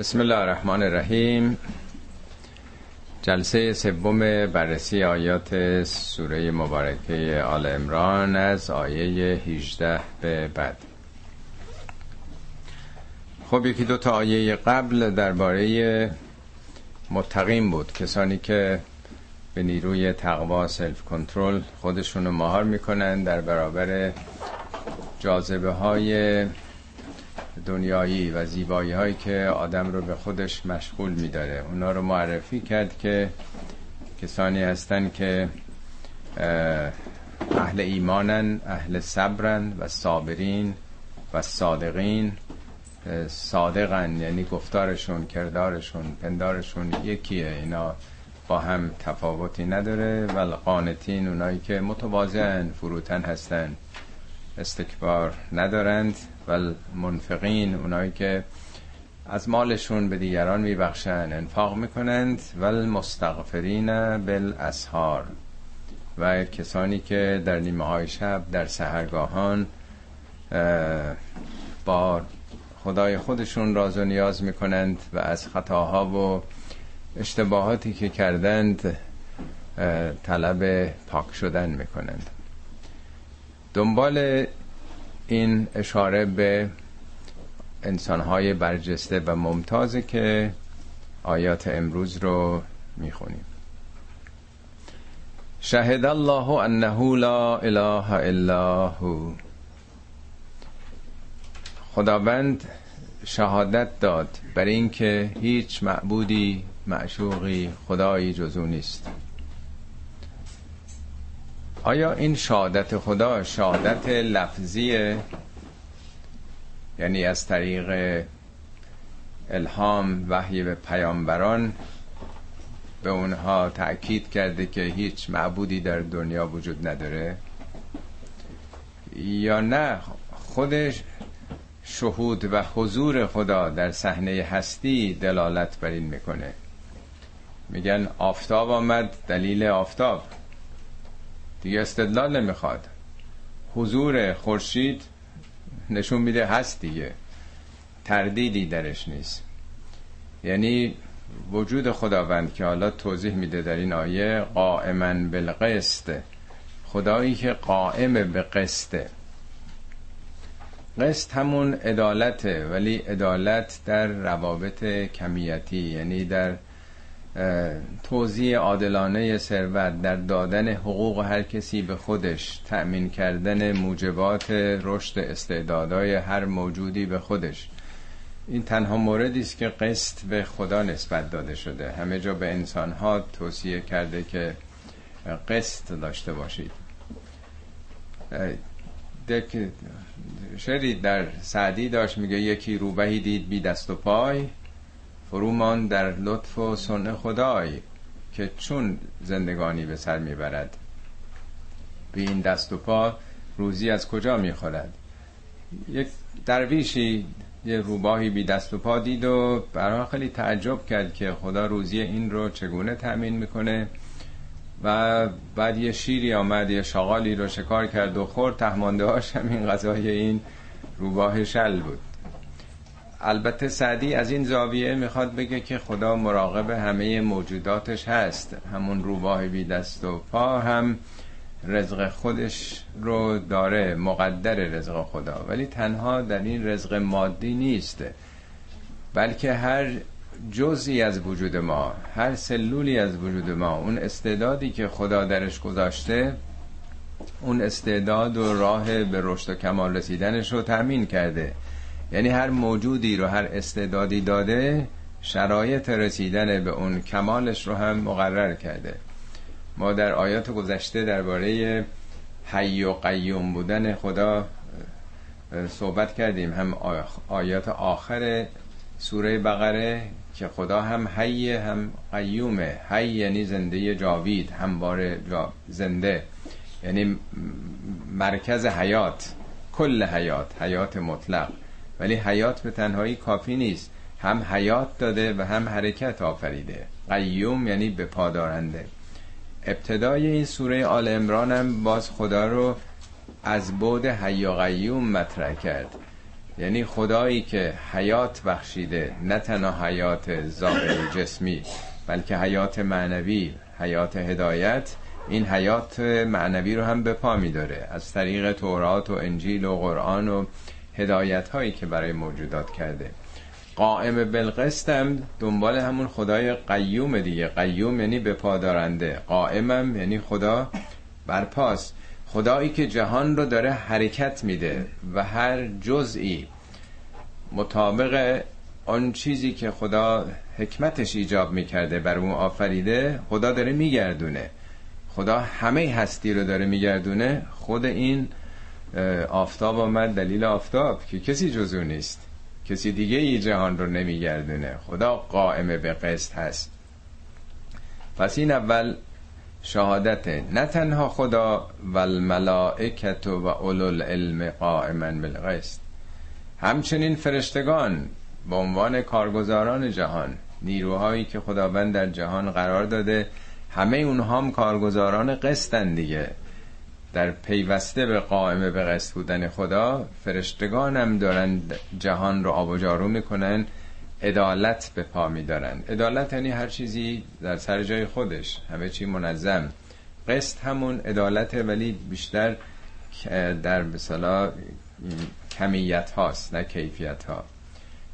بسم الله الرحمن الرحیم جلسه سوم بررسی آیات سوره مبارکه آل امران از آیه 18 به بعد. خب یکی دو تا آیه قبل درباره متقیم بود. کسانی که به نیروی تقوا سلف کنترل خودشون رو مهار می‌کنن در برابر جاذبه های دنیایی و زیبایی هایی که آدم رو به خودش مشغول میداره. اونا رو معرفی کرد که کسانی هستن که اهل ایمانن اهل صبرن و صابرین و صادقین. صادقن یعنی گفتارشون کردارشون پندارشون یکیه. اینا با هم تفاوتی نداره و قانتین اونایی که متواضعن فروتن هستن استکبار ندارند. و منفقین اونایی که از مالشون به دیگران میبخشن انفاق می‌کنند. و المستغفرین بالاسحار. و کسانی که در نیمه های شب در سهرگاهان با خدای خودشون راز و نیاز می‌کنند و از خطاها و اشتباهاتی که کردند طلب پاک شدن می‌کنند. دنبال این اشاره به انسانهای برجسته و ممتازه که آیات امروز رو می‌خونیم. شهد الله انه لا اله الا هو. خداوند شهادت داد بر اینکه هیچ معبودی معشوقی خدایی جزو نیست. آیا این شهادت خدا شهادت لفظیه یعنی از طریق الهام وحی به پیامبران به اونها تأکید کرده که هیچ معبودی در دنیا وجود نداره؟ یا نه خودش شهود و حضور خدا در صحنه هستی دلالت بر این می‌کنه. میگن آفتاب آمد دلیل آفتاب. دیگه استدلال نمی‌خواد. حضور خورشید نشون میده هست دیگه. تردیدی درش نیست. یعنی وجود خداوند که حالا توضیح میده در این آیه قائما بالقسط. خدایی که قائم به قسطه قسط همون عدالته ولی عدالت در روابط کمیتی یعنی در توزیع عادلانه ثروت در دادن حقوق هر کسی به خودش تأمین کردن موجبات رشد استعدادهای هر موجودی به خودش. این تنها موردی است که قسط به خدا نسبت داده شده. همه جا به انسان ها توصیه کرده که قسط داشته باشید. شری در سعدی داشت میگه یکی روبهی دید بی دست و پای. فرومان در لطف و سنع خدای که چون زندگانی به سر می‌برد. به این دست و پا روزی از کجا می‌خورد؟ یک درویشی یه روباهی بی دست و پا دید و برای خیلی تعجب کرد که خدا روزی این رو چگونه تأمین می‌کنه. و بعد یه شیری آمد یه شغالی رو شکار کرد و خورد. تهمانده هاش همین غذای این روباه شل بود. البته سعدی از این زاویه می‌خواد بگه که خدا مراقب همه موجوداتش هست. همون روباه بی دست و پا هم رزق خودش رو داره مقدر رزق خدا. ولی تنها در این رزق مادی نیست. بلکه هر جزئی از وجود ما هر سلولی از وجود ما اون استعدادی که خدا درش گذاشته اون استعداد و راه به رشد و کمال رسیدنش رو تأمین کرده. یعنی هر موجودی رو هر استعدادی داده شرایط رسیدن به اون کمالش رو هم مقرر کرده. ما در آیات گذشته درباره حی و قیوم بودن خدا صحبت کردیم. هم آیات آخر سوره بقره که خدا هم حی هم قیومه. حی یعنی زنده جاوید هموار جا زنده. یعنی مرکز حیات کل حیات حیات مطلق. ولی حیات به تنهایی کافی نیست. هم حیات داده و هم حرکت آفریده. قیوم یعنی به پادارنده ابتدای این سوره آل امران هم باز خدا رو از بود حی و قیوم مطرح کرد. یعنی خدایی که حیات بخشیده نه تنها حیات ظاهر جسمی بلکه حیات معنوی حیات هدایت این حیات معنوی رو هم به پا میداره. از طریق تورات و انجیل و قرآن و هدایت هایی که برای موجودات کرده. قائم بالقسط هم دنبال همون خدای قیوم دیگه. قیوم یعنی به پا دارنده قائمم یعنی خدا برپاست خدایی که جهان رو داره حرکت میده و هر جزئی مطابق آن چیزی که خدا حکمتش ایجاب می‌کرده بر اون آفریده خدا داره میگردونه. خدا همه هستی رو داره میگردونه. خود این آفتاب آمد دلیل آفتاب که کسی جزو نیست. کسی دیگه ای جهان رو نمیگردونه. خدا قائم به قسط هست. پس این اول شهادت نه تنها خدا و الملائکت و اولو العلم قائما بالقسط. همچنین فرشتگان به عنوان کارگزاران جهان نیروهایی که خداوند در جهان قرار داده همه اونها هم کارگزاران قسطن دیگه. در پیوسته به قائمه به قسط بودن خدا هم دارن جهان رو آب و جارو می‌کنن عدالت به پا میدارن. عدالت یعنی هر چیزی در سر جای خودش همه چی منظم. قسط همون عدالت ولی بیشتر در مثلا کمیت هاست نه کیفیت ها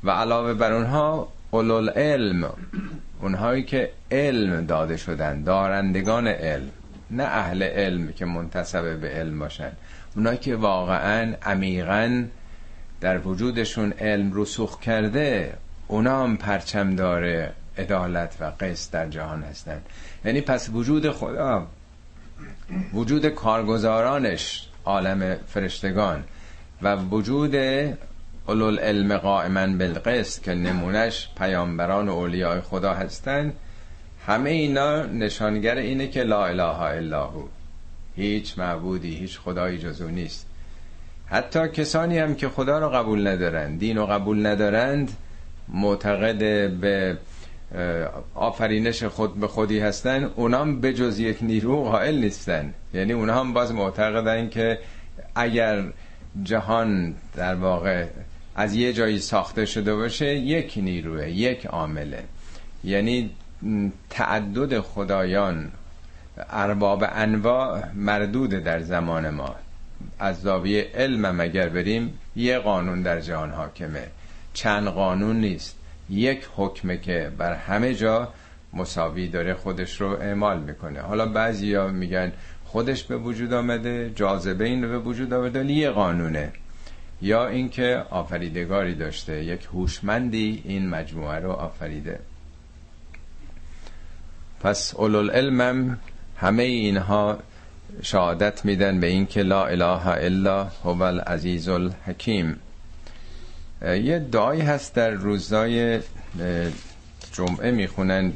و علاوه بر اونها علم اونهایی که علم داده شدن دارندگان علم. نه اهل علم که منتصب به علم باشن. اونایی که واقعا عمیقا در وجودشون علم رسوخ کرده اونا هم پرچم داره عدالت و قسط در جهان هستن. یعنی پس وجود خدا وجود کارگزارانش عالم فرشتگان و وجود اولو علم قائما بالقسط که نمونش پیامبران و اولیاء خدا هستند همه اینا نشانگر اینه که لا اله الا هو. هیچ معبودی هیچ خدایی جزو نیست. حتی کسانی هم که خدا رو قبول ندارند دین رو قبول ندارند معتقد به آفرینش خود به خودی هستن اونام به جز یک نیرو قائل نیستن. یعنی اونا هم باز معتقدن که اگر جهان در واقع از یه جایی ساخته شده باشه یک نیروه یک عامله. یعنی تعدد خدایان ارباب انواع مردود در زمان ما. از زاویه علم اگر بریم یه قانون در جهان حاکمه. چند قانون نیست. یک حکمه که بر همه جا مساوی داره خودش رو اعمال می‌کنه. حالا بعضیا میگن خودش به وجود آمده جاذبه این رو به وجود آمده یه قانونه. یا اینکه آفریدگاری داشته یک هوشمندی این مجموعه رو آفریده. پس اولو علمم همه اینها شهادت میدن به اینکه لا اله الا هو العزیز الحکیم. یه دعایی هست در روزای جمعه می‌خونن.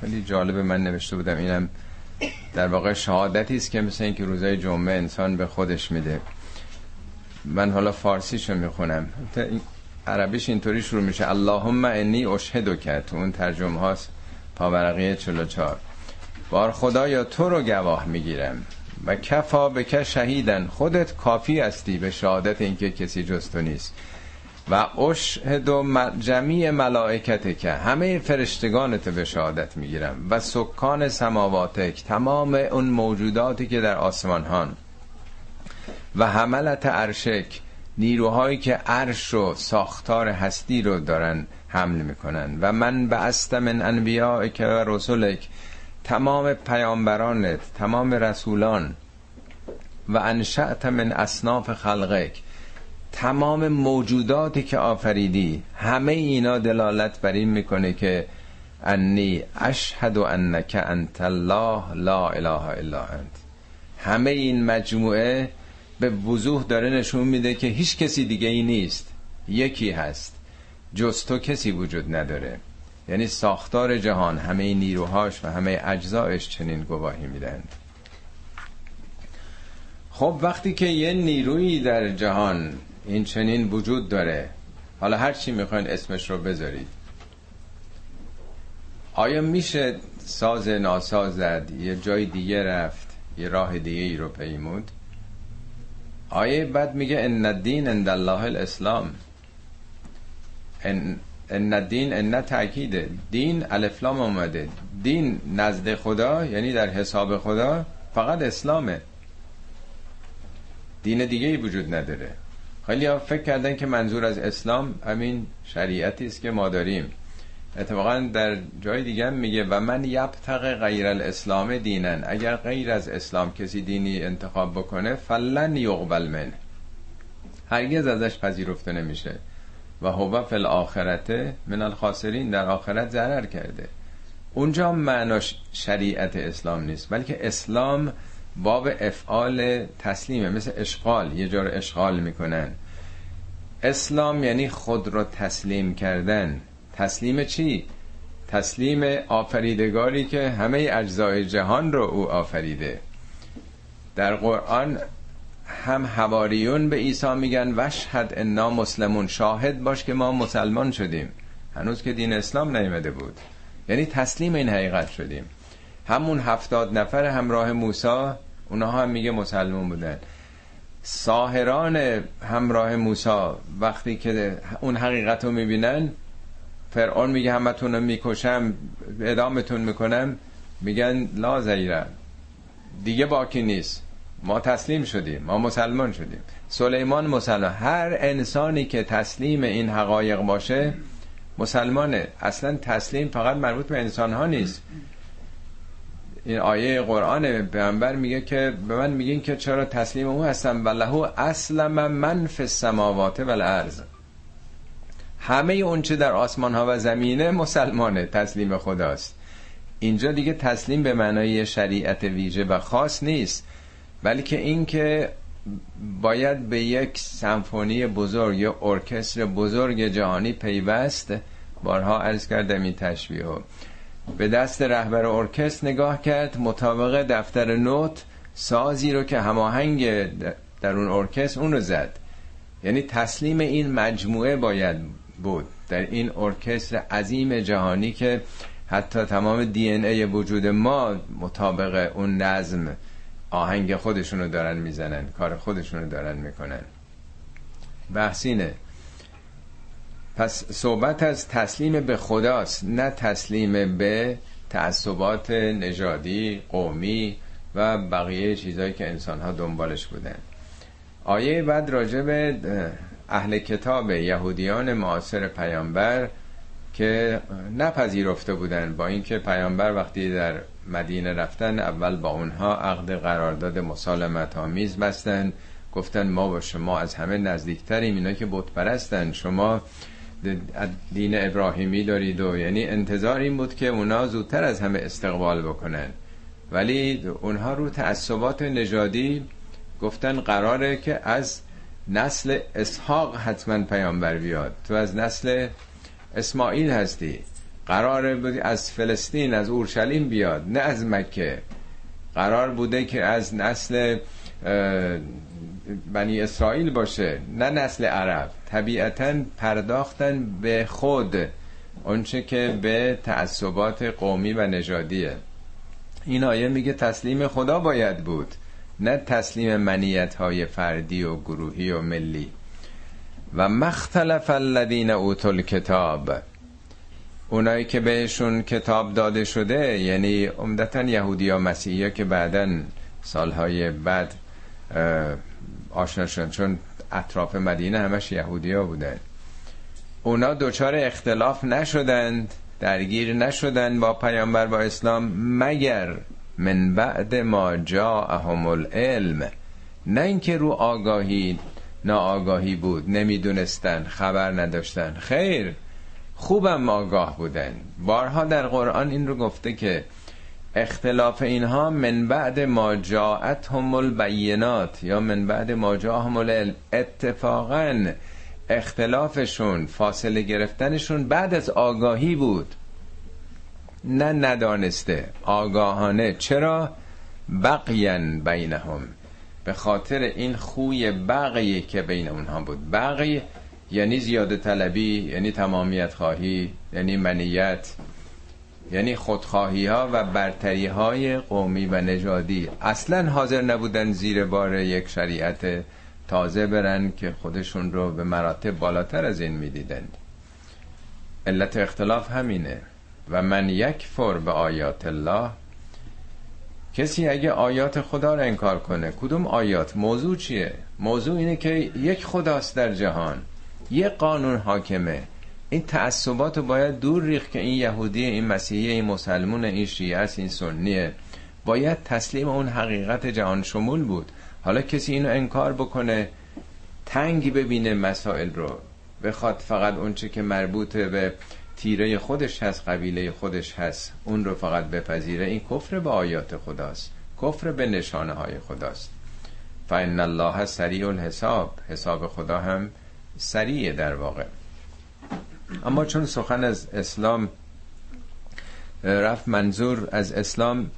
خیلی جالب من نوشته بودم اینم در واقع شهادتی است که مثل اینکه روزای جمعه انسان به خودش میده. من حالا فارسیشو می‌خونم. عربیش اینطوری شروع میشه. اللهم انی اشهدو کرد اون ترجمه هاست. پاورقی 44 بار خدایا تو رو گواه می‌گیرم و کفا بکه شهیدن. خودت کافی هستی به شهادت اینکه کسی جز تو نیست. و اشهد و جمیع ملائکت که همه فرشتگانت به شهادت می‌گیرم. و سکان سماواتک تمام اون موجوداتی که در آسمان هان. و حملت عرشک نیروهایی که عرش و ساختار هستی رو دارن. حمل می‌کنن و من به من انبیاء که و رسولک تمام پیامبرانت تمام رسولان و انشأت من اصناف خلقک تمام موجوداتی که آفریدی همه اینا دلالت بر این می‌کنه که انی اشهد انک انت الله لا اله الا انت. همه این مجموعه به وضوح داره نشون میده که هیچ کسی دیگه ای نیست. یکی هست. جز تو کسی وجود نداره. یعنی ساختار جهان همه نیروهاش و همه اجزایش چنین گواهی میدند خب وقتی که یه نیرویی در جهان این چنین وجود داره حالا هر چی می‌خواین اسمش رو بذارید. آیا میشه ساز ناساز زد یه جای دیگه رفت یه راه دیگه ای رو پیمود؟ آیه بعد میگه ان الدین عند الله الاسلام. ان ان دین ان تاکیده دین الفلام اومده. دین نزد خدا یعنی در حساب خدا فقط اسلامه. دین دیگه ای وجود نداره. خیلی ها فکر کردن که منظور از اسلام همین شریعتی است که ما داریم. اتفاقا در جای دیگه میگه و من یبتق غیر الاسلام دینن اگر غیر از اسلام کسی دینی انتخاب بکنه فلن یقبل من هرگز ازش پذیرفته نمیشه. و هو فی الاخرته من الخاسرین در آخرت ضرر کرده. اونجا معناش شریعت اسلام نیست بلکه اسلام باب افعال تسلیمه مثل اشغال یه جار اشغال می‌کنن. اسلام یعنی خود رو تسلیم کردن. تسلیم چی؟ تسلیم آفریدگاری که همه اجزای جهان رو او آفریده. در قرآن هم حواریون به عیسی میگن وشهد انا مسلمون شاهد باش که ما مسلمان شدیم. هنوز که دین اسلام نیمده بود. یعنی تسلیم این حقیقت شدیم. همون هفتاد نفر همراه موسا اونها هم میگه مسلمان بودن. ساهران همراه موسا وقتی که اون حقیقت رو می‌بینن فرعون میگه همتون رو می‌کشم ادامتون می‌کنم میگن لا زیره. دیگه باکی نیست. ما تسلیم شدیم ما مسلمان شدیم. سلیمان مسلمان هر انسانی که تسلیم این حقایق باشه مسلمانه. اصلا تسلیم فقط مربوط به انسان ها نیست. این آیه قرآن پیامبر میگه که به من میگین که چرا تسلیم او هستم؟ ولهو اصلا من فی السماوات و الارض. همه اون چه در آسمان ها و زمینه مسلمانه تسلیم خداست. اینجا دیگه تسلیم به معنای شریعت ویژه و خاص نیست. بلکه اینکه باید به یک سمفونی بزرگ یا ارکستر بزرگ جهانی پیوست بارها عرض کردم این تشبیه به دست رهبر ارکستر نگاه کرد مطابق دفتر نوت سازی رو که هماهنگ در اون ارکستر اون رو زد. یعنی تسلیم این مجموعه باید بود در این ارکستر عظیم جهانی که حتی تمام دی ان ای وجود ما مطابق اون نظم آهنگ خودشونو دارن می‌زنن کار خودشونو دارن می‌کنن. بحثینه پس صحبت از تسلیم به خداست نه تسلیم به تعصبات نژادی قومی و بقیه چیزهایی که انسان ها دنبالش بودن. آیه بعد راجع به اهل کتاب یهودیان معاصر پیامبر که نپذیرفته بودن با اینکه پیامبر وقتی در مدینه رفتن اول با اونها عقد قرارداد مسالمت آمیز بستن. گفتن ما با شما از همه نزدیکتریم اینا که بت پرستن شما دین ابراهیمی دارید و یعنی انتظار این بود که اونا زودتر از همه استقبال بکنن. ولی اونها رو تعصبات نژادی گفتن قراره که از نسل اسحاق حتما پیامبر بیاد. تو از نسل اسماعیل هستی. قرار بودی از فلسطین از اورشلیم بیاد نه از مکه. قرار بوده که از نسل بنی اسرائیل باشه نه نسل عرب. طبیعتا پرداختن به خود اونچه که به تعصبات قومی و نژادیه این آیه میگه تسلیم خدا باید بود نه تسلیم منیت های فردی و گروهی و ملی. و مختلف الذین اوتل کتاب اونایی که بهشون کتاب داده شده یعنی عمدتا یهودی یا مسیحی ها که بعدا سالهای بعد آشنا شدن. چون اطراف مدینه همش یهودی ها بودن. اونا دوچار اختلاف نشدند درگیر نشدن با پیامبر با اسلام مگر من بعد ما جاءهم العلم. نه اینکه رو آگاهی ناآگاهی بود نمی‌دونستن خبر نداشتن. خیر خوبم آگاه بودن. بارها در قرآن این رو گفته که اختلاف اینها من بعد ما جاءتهم البینات یا من بعد ما جاءهم العلم. اتفاقا اختلافشون فاصله گرفتنشون بعد از آگاهی بود. نه ندانسته آگاهانه. چرا؟ بقین بینهم. به خاطر این خوی بقیه که بین اونها بود. بقی یعنی زیاده طلبی یعنی تمامیت خواهی یعنی منیت یعنی خودخواهی ها و برتری های قومی و نژادی. اصلا حاضر نبودن زیر بار یک شریعت تازه برن که خودشون رو به مراتب بالاتر از این می‌دیدند. علت اختلاف همینه. و من یک فر به آیات الله. کسی اگه آیات خدا رو انکار کنه کدوم آیات؟ موضوع چیه؟ موضوع اینه که یک خداست در جهان. یک قانون حاکمه. این تعصبات رو باید دور ریخت که این یهودی این مسیحی این مسلمون این شیعه است این سنیه. باید تسلیم اون حقیقت جهان شمول بود. حالا کسی اینو انکار بکنه تنگی ببینه مسائل رو. بخواد فقط اونچه که مربوط به تیره خودش هست قبیله خودش هست اون رو فقط بپذیره این کفر به آیات خداست. کفر به نشانه های خداست. فان الله سریع الحساب. حساب خدا هم سریع در واقع. اما چون سخن از اسلام رفت منظور از اسلام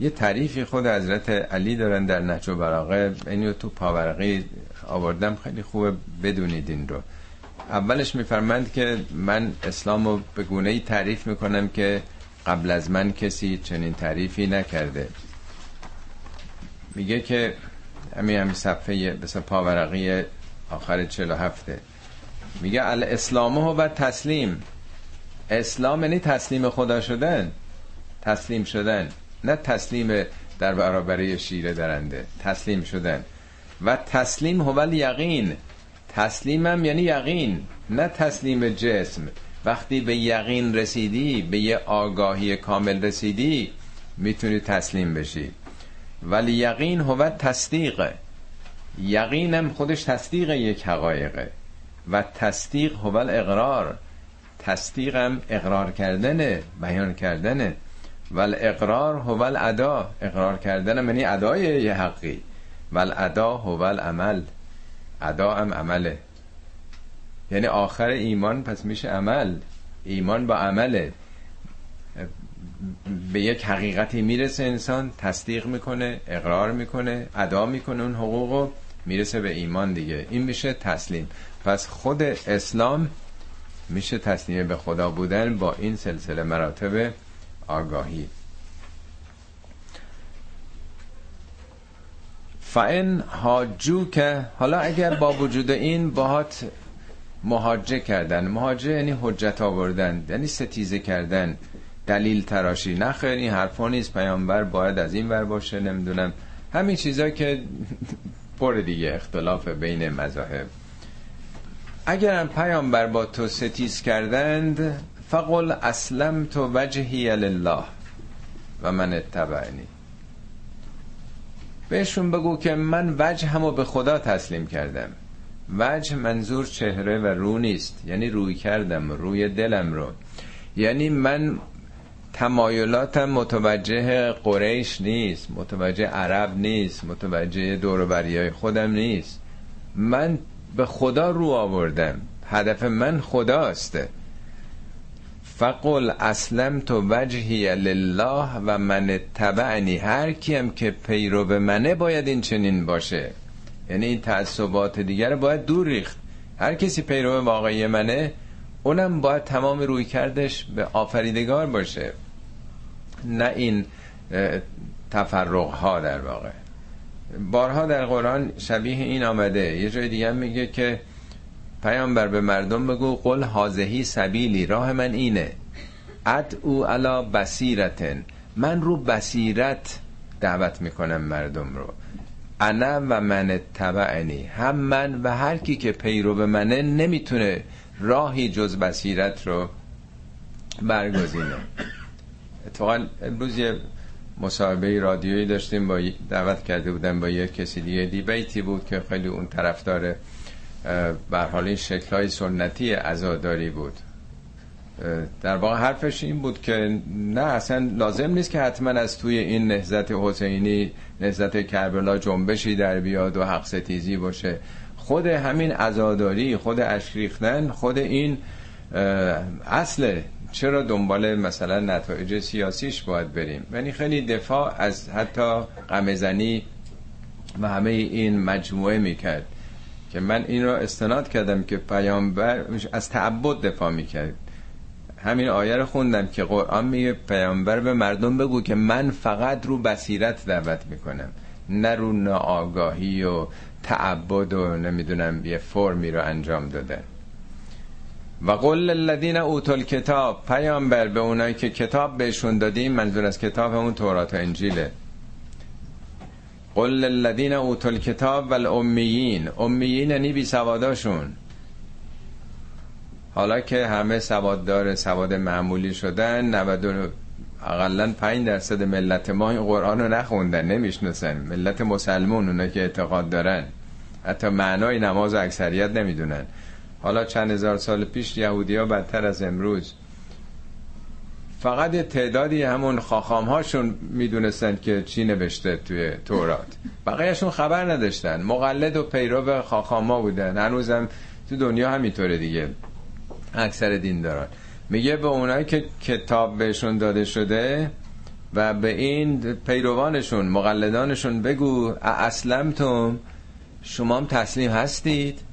یه تعریفی خود حضرت علی دارن در نهج براغه. اینو تو پاورقی آوردم. خیلی خوبه بدونید این رو. اولش میفرمند که من اسلام رو به گونه ای تعریف می‌کنم که قبل از من کسی چنین تعریفی نکرده. میگه که همین همین صفحه بسا پاورقی آخر 47 میگه الاسلام و تسلیم. اسلام یعنی تسلیم خدا شدن. تسلیم شدن. نه تسلیم در برابری شیره درنده. تسلیم شدن. و تسلیم هو یقین. تسلیمم یعنی یقین نه تسلیم جسم. وقتی به یقین رسیدی به یه آگاهی کامل رسیدی می‌تونی تسلیم بشی. ولی یقین هو تصدیق. یقینم خودش تصدیق یک حقایقه. و تصدیق هو اقرار. تصدیقم اقرار کردنه بیان کردنه. ول اقرار هو ادا. اقرار کردن یعنی ادای یه حقی. ول ادا هو عمل. ادا هم عمله. یعنی آخر ایمان پس میشه عمل. ایمان با عمله. به یک حقیقتی می‌رسه انسان تصدیق می‌کنه اقرار می‌کنه ادا می‌کنه اون حقوقو. می‌رسه به ایمان دیگه. این میشه تسلیم. پس خود اسلام میشه تسلیم به خدا بودن با این سلسله مراتب آگاهی. فان هاجو که حالا اگر با وجود این باهات مهاجه کردن. مهاجه یعنی حجت آوردن یعنی ستیزه کردن. دلیل تراشی. نه خیر این حرفا نیست پیامبر باید از این ور باشه نمی‌دونم. همین چیزا که پر دیگه اختلاف بین مذاهب. اگر پیامبر با تو ستیز کردند فقل اسلم تو وجهی لله و من اتبعنی. بهشون بگو که من وجه همو به خدا تسلیم کردم. وجه منظور چهره و رو نیست یعنی روی کردم روی دلم رو. یعنی من تمایلاتم متوجه قریش نیست متوجه عرب نیست متوجه دوروبری خودم نیست. من به خدا رو آوردم. هدف من خداست. فقل اسلم تو وجهی لله و من تبعنی هر کیم که پیرو به منه باید این چنین باشه. یعنی این تعصبات دیگر باید دور ریخت. هر کسی پیرو واقعی منه اونم باید تمام روی کردش به آفریدگار باشه. نه این تفرق ها در واقع. بارها در قرآن شبیه این آمده. یه جای دیگه میگه که پیامبر به مردم بگو قل حاضهی سبیلی راه من اینه. اد او علا بصیرتن. من رو بصیرت دعوت می‌کنم مردم رو. انا و من تبعنی هم من و هر کی که پیرو به منه نمی‌تونه راهی جز بصیرت رو برگزینه. اتفاقا امروز یه مصاحبه رادیویی داشتیم با دعوت کرده بودن با یه کسی دیگه دیبیتی بود که خیلی اون طرفدار بر حال این شکلهای سنتی عزاداری بود. در واقع حرفش این بود که نه اصلا لازم نیست که حتما از توی این نهزت حسینی نهزت کربلا جنبشی در بیاد و حق ستیزی باشه. خود همین عزاداری خود اشریختن خود این اصل چرا دنبال مثلا نتایج سیاسیش باید بریم؟ یعنی خیلی دفاع از حتی غمزنی و همه این مجموعه می‌کرد که من این را استناد کردم که پیامبر از تعبد دفاع می‌کرد. همین آیه رو خوندم که قرآن میگه پیامبر به مردم بگو که من فقط رو بصیرت دعوت می‌کنم نه رو ناآگاهی و تعبد و نمی‌دونم یه فرمی رو انجام داده و قل للذین اوتوا کتاب پیامبر به اونایی که کتاب بهشون دادیم منظور از کتاب همون تورات و انجیله. قل للذین اوتوا کتاب و الامیین. امیین یعنی بی سواداشون حالا که همه سواددار سواد معمولی شدن 90 اقلا 5 درصد ملت ما این قرآن رو نخوندن نمی‌شناسن. ملت مسلمون اونا که اعتقاد دارن. حتی معنای نماز اکثریت نمی‌دونن. حالا چند هزار سال پیش یهودی ها بدتر از امروز. فقط تعدادی همون خاخام هاشون می‌دونستن که چی نوشته توی تورات. بقیهشون خبر نداشتن. مقلد و پیرو خاخام ها بودن. هنوزم تو دنیا همینطوره دیگه. اکثر دین دارن. میگه به اونایی که کتاب بهشون داده شده و به این پیروانشون مقلدانشون بگو اسلمتم شما هم تسلیم هستید؟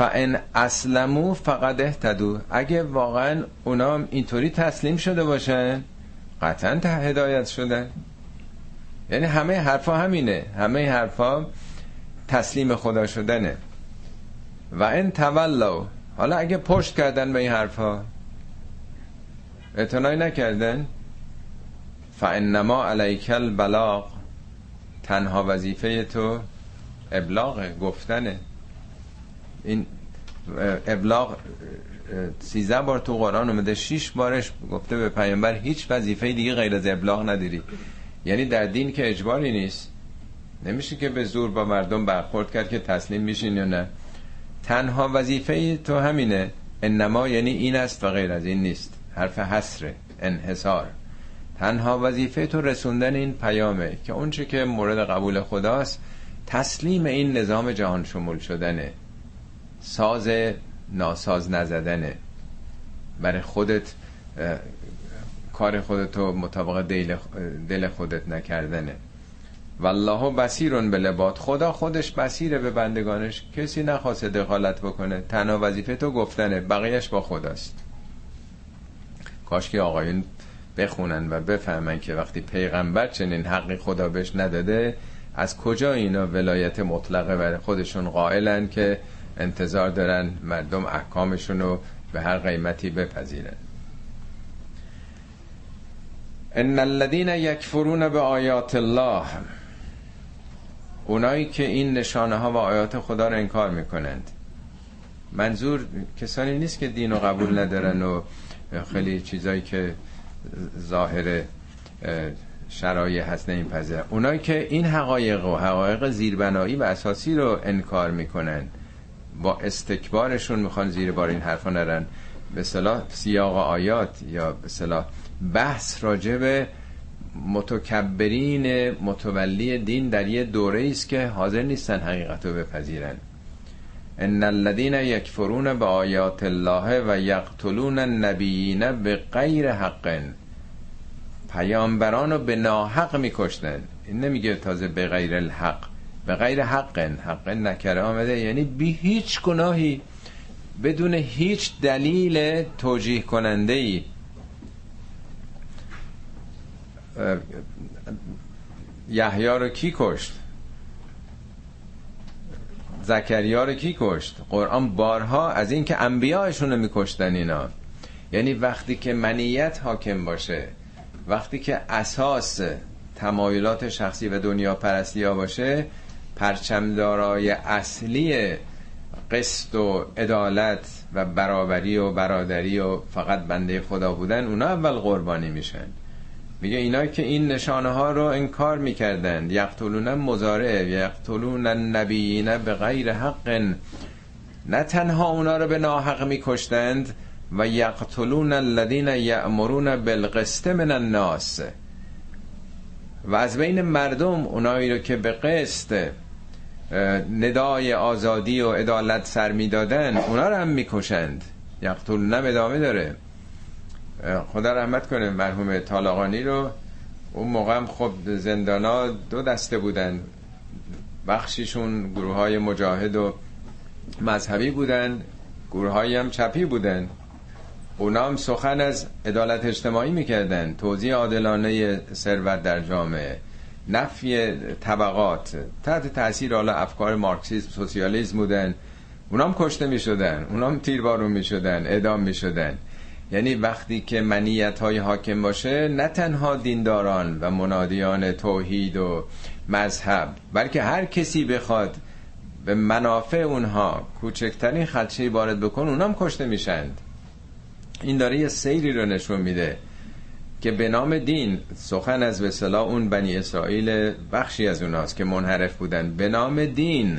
فان اسلمو فقط اهتدو اگه واقعا اونا اینطوری تسلیم شده باشن قطعا هدایت شدن یعنی همه حرفا همینه. همه حرفا تسلیم خدا شدنه. و این تولو حالا اگه پشت کردن به این حرفا اعتنایی نکردن. فانما علیک البلاغ. تنها وظیفه تو ابلاغ گفتنه. این ابلاغ سیزه بار تو قرآن اومده شیش بارش گفته به پیامبر هیچ وظیفه دیگه غیر از ابلاغ نداری. یعنی در دین که اجباری نیست. نمیشه که به زور با مردم برخورد کرد که تسلیم میشین یا نه. تنها وظیفه تو همینه. انما یعنی این است و غیر از این نیست. حرف حسره انحصار. تنها وظیفه تو رسوندن این پیامه که اونچه که مورد قبول خداست تسلیم این نظام جهان شمول شدنه. ساز ناساز نزدنه. برای خودت کار خودتو مطابق دل خودت نکردنه. والله بسیرون به لباد خدا خودش بسیره به بندگانش. کسی نخواسته دخالت بکنه. تنها وظیفه تو گفتنه. بقیهش با خداست. کاش که آقایون بخونن و بفهمن که وقتی پیغمبر چنین حقی خدا بهش نداده از کجا اینا ولایت مطلقه؟ بر خودشون قائلن که انتظار دارن مردم احکامشون رو به هر قیمتی بپذیرن. ان الذين یکفرون به آیات الله اونایی که این نشانه ها و آیات خدا رو انکار می‌کنند. منظور کسانی نیست که دین رو قبول ندارن و خیلی چیزایی که ظاهر شرایع هست نمیپذیرن اونایی که این حقایق و حقایق زیربنایی و اساسی رو انکار می‌کنن با استکبارشون می‌خوان زیر بار این حرفا نرن. به صلاح سیاق آیات یا به صلاح بحث راجع متکبرین متولی دین در یه دوره است که حاضر نیستن حقیقت رو بپذیرن. ان الذين یکفرون به آیات الله و یقتلون النبیین به غیر حق. پیامبران رو به ناحق میکشتن. این نمیگه تازه به غیر الحق. به غیر حق حق نکره آمده. یعنی بی هیچ گناهی بدون هیچ دلیل توجیه کننده ای یحیی رو کی کشت؟ زکریا رو کی کشت؟ قرآن بارها از این که انبیاءشون رو میکشتن اینا. یعنی وقتی که منیت حاکم باشه وقتی که اساس تمایلات شخصی و دنیا پرستی باشه پرچمدارای اصلی قسط و عدالت و برابری و برادری و فقط بنده خدا بودن اونا اول قربانی میشن. میگه اینا که این نشانه ها رو انکار می‌کردند. یقتلون مزارع یقتلون النبیین به غیر حق. نه تنها اونا رو به ناحق میکشتند و یقتلون الذین یأمرون بالقسط من الناس. و از بین مردم اونایی رو که به قسط ندای آزادی و عدالت سر می‌دادن اونا رو هم می‌کشند. یقتلون ادامه داره. خدا رحمت کنه مرحوم طالقانی رو. اون موقع هم خب زندانا دو دسته بودن. بخشیشون گروه های مجاهد و مذهبی بودن. گروه هم چپی بودن. اونا هم سخن از عدالت اجتماعی می‌کردن. توضیح عادلانه ثروت در جامعه. نفی طبقات. تحت تاثیر حالا افکار مارکسیسم سوسیالیسم بودن. اونام کشته می شدن اونام تیربارون می شدن ادام می شدن. یعنی وقتی که منیت های حاکم باشه نه تنها دینداران و منادیان توحید و مذهب بلکه هر کسی بخواد به منافع اونها کوچکترین خدشه وارد بکن اونام کشته میشند این داره یه سیری رو نشون میده. که به نام دین سخن از به اون بنی اسرائیل بخشی از اوناست که منحرف بودن. به نام دین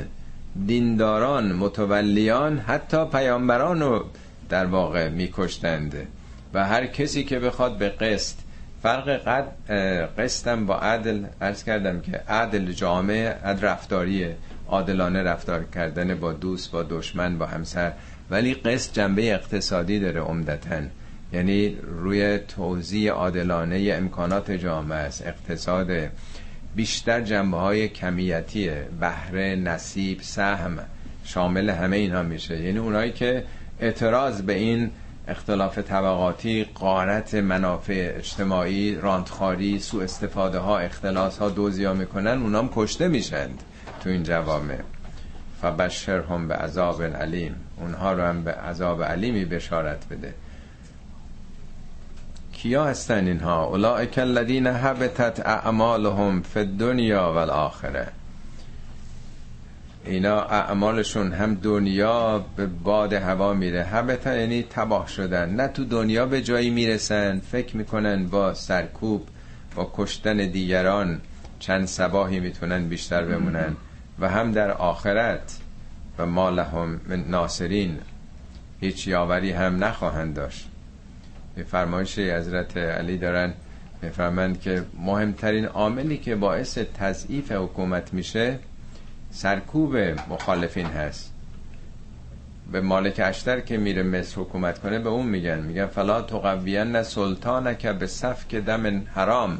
دینداران متولیان حتی پیامبران رو در واقع میکشتند. و هر کسی که بخواد به قسط فرق قد قسطم با عدل ارز کردم که عدل جامعه عدل رفتاریه. عادلانه رفتار کردن با دوست با دشمن با همسر. ولی قسط جنبه اقتصادی داره عمدتا. یعنی روی توزیع عادلانه امکانات جامعه است اقتصاد بیشتر جنبه های کمیتی بهره نصیب سهم شامل همه اینها میشه. یعنی اونایی که اعتراض به این اختلاف طبقاتی قارت منافع اجتماعی رانتخاری سوء استفاده ها اختلاس ها دوزی ها می‌کنن اونام کشته میشند تو این جوامع. هم به عذاب علیم اونها رو هم به عذاب علیمی بشارت بده. کیا هستن اینها؟ اولئک الذین حبتت اعمالهم فی الدنیا والآخره. اینا اعمالشون هم دنیا به باد هوا میره. حبت یعنی تباه شدن. نه تو دنیا به جایی می‌رسن فکر می‌کنن با سرکوب با کشتن دیگران چند سباهی می‌تونن بیشتر بمونن. و هم در آخرت و ما لهم ناصرین. هیچ یاوری هم نخواهند داشت. به فرمایش حضرت علی دارن میفرمند که مهمترین عاملی که باعث تضعیف حکومت میشه سرکوب مخالفین هست. به مالک اشتر که میره مصر حکومت کنه به اون میگن. میگن فلا تقوین سلطان که به صف دم حرام.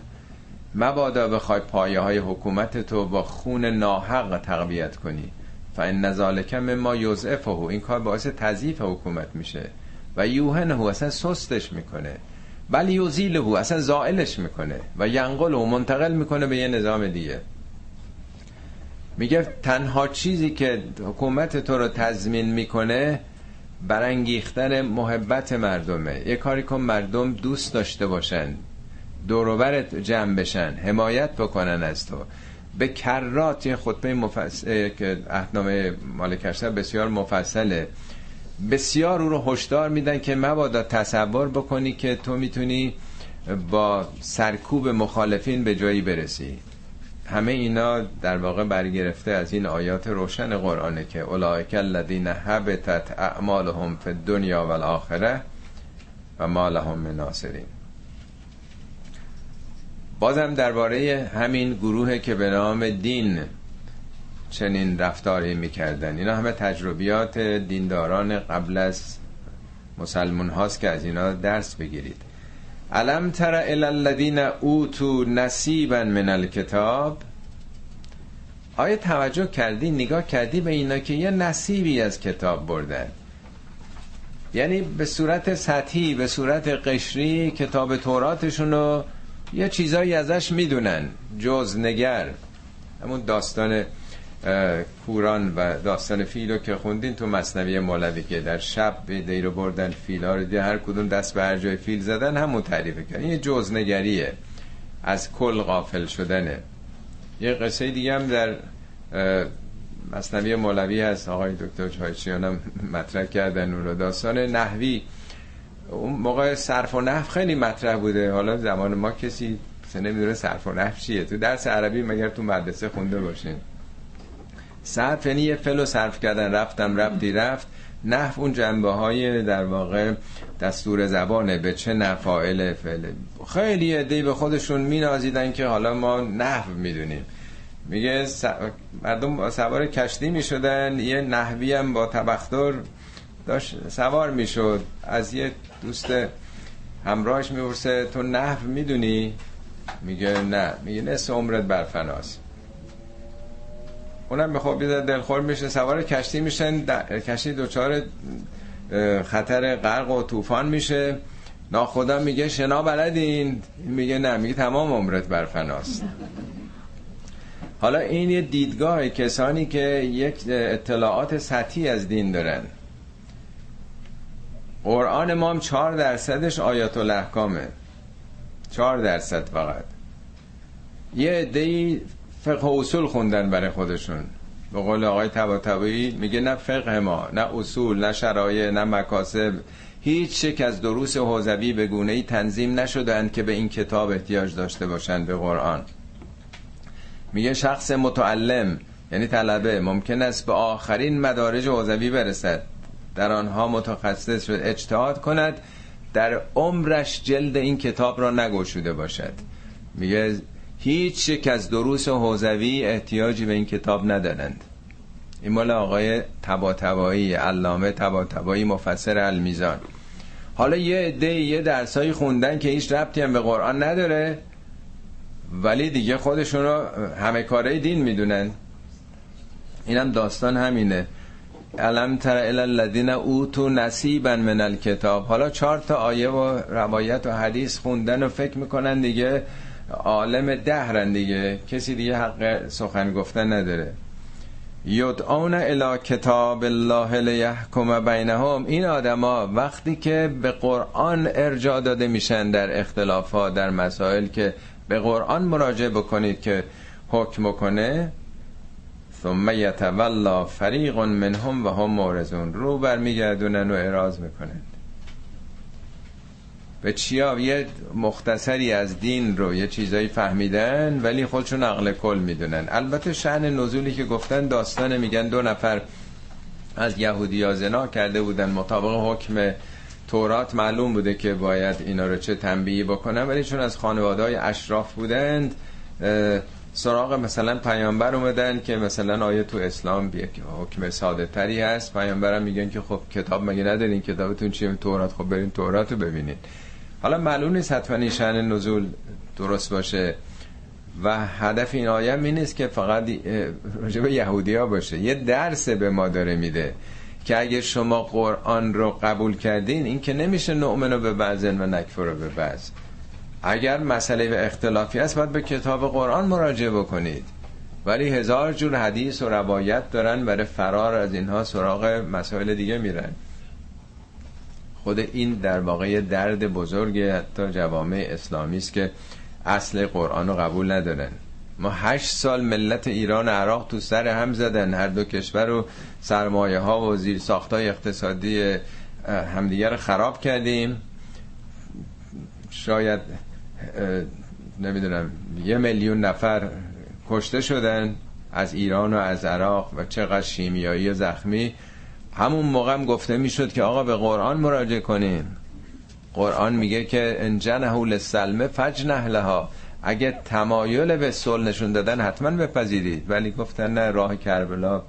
مبادا بخوای پایه های حکومت تو با خون ناحق تقویت کنی. فان ذالک ما یوزعفه این کار باعث تضعیف حکومت میشه. و یوهنه اصلا سستش می‌کنه. بل یوزیله اصلا زائلش می‌کنه و ینقل و منتقل می‌کنه به یه نظام دیگه. میگه تنها چیزی که حکومت تو رو تضمین می‌کنه برانگیختن محبت مردمه. یه کاری کن مردم دوست داشته باشن دوروبرت جمع بشن حمایت بکنن از تو. به کرات یه خطبه مفصل که احنامه مالک بسیار مفصله. بسیار او رو هشدار میدن که مبادا تصور بکنی که تو می‌تونی با سرکوب مخالفین به جایی برسی. همه اینا در واقع برگرفته از این آیات روشن قرآنه که اولئک الذین حبتت اعمالهم فی الدنیا والآخره و ما لهم من ناصرین. بازم درباره همین گروه که به نام دین چنین رفتاری می‌کردن. اینا همه تجربیات دینداران قبل از مسلمون هاست که از اینا درس بگیرید. علم تر الذین اوتو نصیبا من الکتاب؟ آیا توجه کردی نگاه کردی به اینا که یه نصیبی از کتاب بردن؟ یعنی به صورت سطحی به صورت قشری کتاب توراتشون رو یه چیزایی ازش می‌دونن. جز نگر همون داستان کوران و داستان فیلو که خوندین تو مصنوی مولوی که در شب به دیرو بردن فیلا رو هر کدوم دست به هر جای فیل زدن همون تعریف کردن. یه جزنگریه از کل غافل شدنه یه قصه دیگه هم در مصنوی مولوی هست. آقای دکتر چایچیان هم مطرح کردن اون رو. داستان نحوی. اون موقع صرف و نحو خیلی مطرح بوده. حالا زمان ما کسی نمی‌دونه صرف و نحو چیه. تو درس عربی مگر تو مدرسه خونده باشین. صرف یعنی یه فلو صرف کردن رفتم رفتی رفت. نحو اون جنبه های در واقع دستور زبانه به چه نفائل فعله خیلی عده به خودشون مینازیدن که حالا ما نحو می‌دونیم. میگه مردم سوار کشتی می‌شدن یه نحوی هم با تبختر داشت سوار می‌شد. از یه دوست همراهش میورسه تو نحو می‌دونی؟ میگه نه. میگه نصف عمرت برفناست اونم به بیده دلخور میشه سوار کشتی میشن کشتی دوچار خطر غرق و طوفان میشه. ناخدا میگه شنا بلدین. میگه نه میگه تمام عمرت برفناست حالا این یه دیدگاه کسانی که یک اطلاعات سطحی از دین دارن. قرآن ما هم چهار درصدش آیات الاحکامه چهار درصد فقط. یه عده‌ای فقه اصول خوندن برای خودشون. به قول آقای تباتبایی میگه نه فقه ما نه اصول نه شرایع نه مکاسب. هیچ یک از دروس حوزوی به گونه ای تنظیم نشدند که به این کتاب احتیاج داشته باشند به قرآن. میگه شخص متعلم یعنی طلبه ممکن است به آخرین مدارج حوزوی برسد. در آنها متخصص شد اجتهاد کند در عمرش جلد این کتاب را نگوشوده باشد. میگه هیچ یک از دروس حوزوی احتیاجی به این کتاب ندارند. این مال آقای تباتبایی علامه تباتبایی مفسر المیزان. حالا یه عده یه درسایی خوندن که هیچ ربطی هم به قرآن نداره ولی دیگه خودشون رو همه کاره دین می‌دونن. اینم داستان همینه. علم تر الذین اوتو نصیبا من الکتاب. حالا چهار تا آیه و روایت و حدیث خوندن و فکر می‌کنن دیگه عالم دهرن دیگه. کسی دیگه حق سخن گفتن نداره. یدعون الى کتاب الله لیحکم بینهم. این آدما وقتی که به قرآن ارجاع داده میشن در اختلافات در مسائل که به قرآن مراجعه بکنید که حکم کنه ثم یتولا فریق منهم و هم مورزون رو برمیگردونن و اعراض می‌کنن. به چیا یه مختصری از دین رو یه چیزایی فهمیدن ولی خودشون عقل کل می‌دونن. البته شعن نزولی که گفتن داستان میگن دو نفر از یهودی ها زنا کرده بودن. مطابق حکم تورات معلوم بوده که باید اینا رو چه تنبیهی بکنن ولی چون از خانواده های اشراف بودند سراغ مثلا پیامبر اومدن که مثلا آیه تو اسلام یک حکم ساده تری هست؟ پیامبرم میگن که خب کتاب مگه ندارین؟ کتابتون چیه؟ تورات خب برین تورات رو ببینید حالا معلوم نیست حتما این شأن نزول درست باشه و هدف این آیه این نیست که فقط راجب یهودی ها باشه. یه درس به ما داره میده که اگه شما قرآن رو قبول کردین این که نمیشه نؤمن به بعضن و نکفر رو به بعض اگر مسئله و اختلافی است باید به کتاب قرآن مراجعه بکنید. ولی هزار جور حدیث و روایت دارن برای فرار از اینها سراغ مسائل دیگه میرن. خود این در واقع درد بزرگ حتی جوامع اسلامی است که اصل قرآن رو قبول ندارن. ما هشت سال ملت ایران و عراق تو سر هم زدن. هر دو کشور رو سرمایه ها و زیر ساختای اقتصادی همدیگر خراب کردیم. شاید نمی‌دونم یه میلیون نفر کشته شدن از ایران و از عراق و چقدر شیمیایی و زخمی. همون موقع هم گفته می‌شد که آقا به قرآن مراجعه کنیم قرآن میگه که انجنه لسلمه فجنه لها. اگه تمایل به صلح نشون دادن حتما بپذیرید. ولی گفتن نه راه کربلا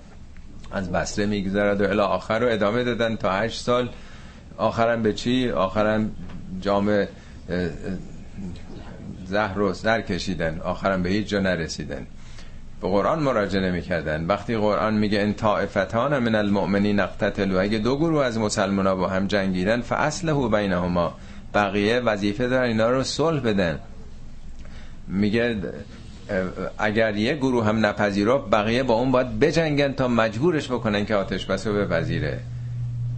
از بسره میگذرد و الی آخر رو ادامه دادن تا هشت سال. آخرم به چی؟ آخرم جام زهر رو سر کشیدن. آخرم به هیچ جا نرسیدن. به قرآن مراجعه نمی‌کردن. وقتی قرآن میگه ان طائفتان من المؤمنین اقتتلوا اگه دو گروه از مسلمان‌ها با هم جنگیدن فاصله بینهما. بقیه وظیفه دارن اینا رو صلح بدن. میگه اگر یه گروه هم نپذیره بقیه با اون باید بجنگن تا مجبورش بکنن که آتش بس رو بپذیره.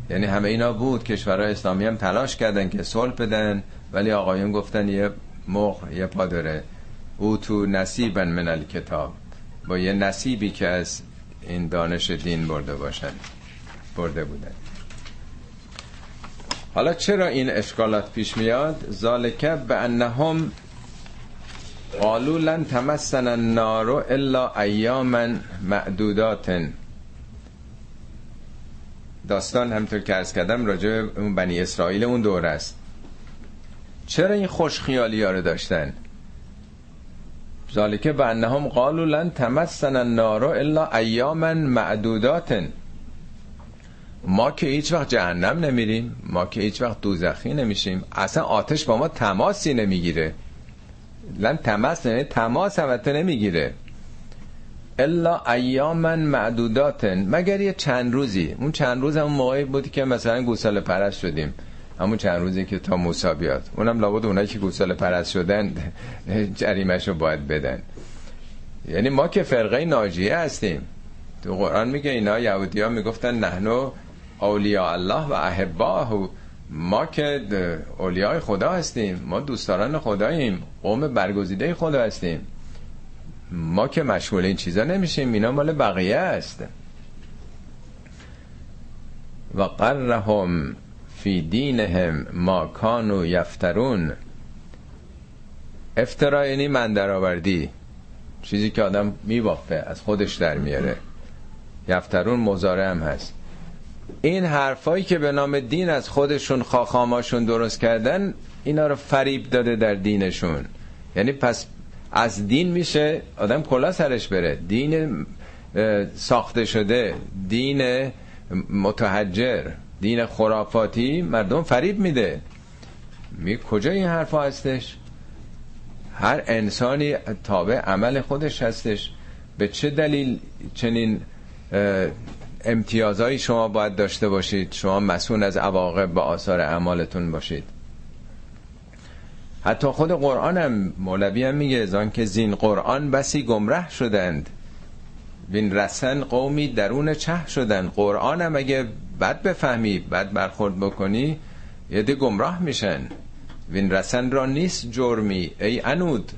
یعنی همه اینا بود. کشورهای اسلامی هم تلاش کردن که صلح بدن ولی آقایون گفتن یه مخ یه پا داره او تو نصیبن من الکتاب. با یه نصیبی که از این دانش دین برده باشن برده بودن. حالا چرا این اشکالات پیش میاد؟ ذالکه به انهم قالوا لن تمسن النار الا ایاما معدودات. داستان همطور که ارز کردم راجع اون بنی اسرائیل اون دور است. چرا این خوش خیالی رو داشتن؟ ذالکه به انهم قالوا لن تمسن النار الا ایاما معدودات. ما که هیچ وقت جهنم نمیریم ما که هیچ وقت دوزخی نمیشیم. اصلا آتش با ما تماسی نمی‌گیره. لن تماس یعنی تماس البته نمی‌گیره. الا ایاما معدوداتن مگر یه چند روزی اون چند روز همون موقعی بودی که مثلا گوساله پرست شدیم. همون چند روزی که تا موسا بیاد. اونم لابد اونایی که گوساله پرست شدن جریمش رو باید بدن. یعنی ما که فرقه ناجیه هستیم. تو قرآن میگه اینا یهودی ها می‌گفتن نحنو اولیاء الله و احباه. ما که اولیاء خدا هستیم. ما دوستداران خداییم. قوم برگزیده خدا هستیم. ما که مشغول این چیزا نمیشیم. اینا مال بقیه است. و قرهم فی دینهم ما کانو یفترون. افترا یعنی من درآوردی. چیزی که آدم میبافه از خودش در میاره. یفترون مزاره هم هست. این حرفایی که به نام دین از خودشون خاخاماشون درست کردن اینا رو فریب داده در دینشون. یعنی پس از دین میشه آدم کلا سرش بره. دین ساخته شده دین متحجر. دین خرافاتی مردم فریب میده. می کجا این حرف هستش؟ هر انسانی تابع عمل خودش هستش. به چه دلیل چنین امتیازهایی شما باید داشته باشید؟ شما مسئول از عواقب به آثار اعمالتون باشید. حتی خود قرآن هم مولوی هم میگه ازان که زین قرآن بسی گمره شدند وین رسن قومی درون چه شدن قرآن هم اگه بد بفهمی بد برخورد بکنی یه گمراه میشن. وین رسن را نیست جرمی ای انود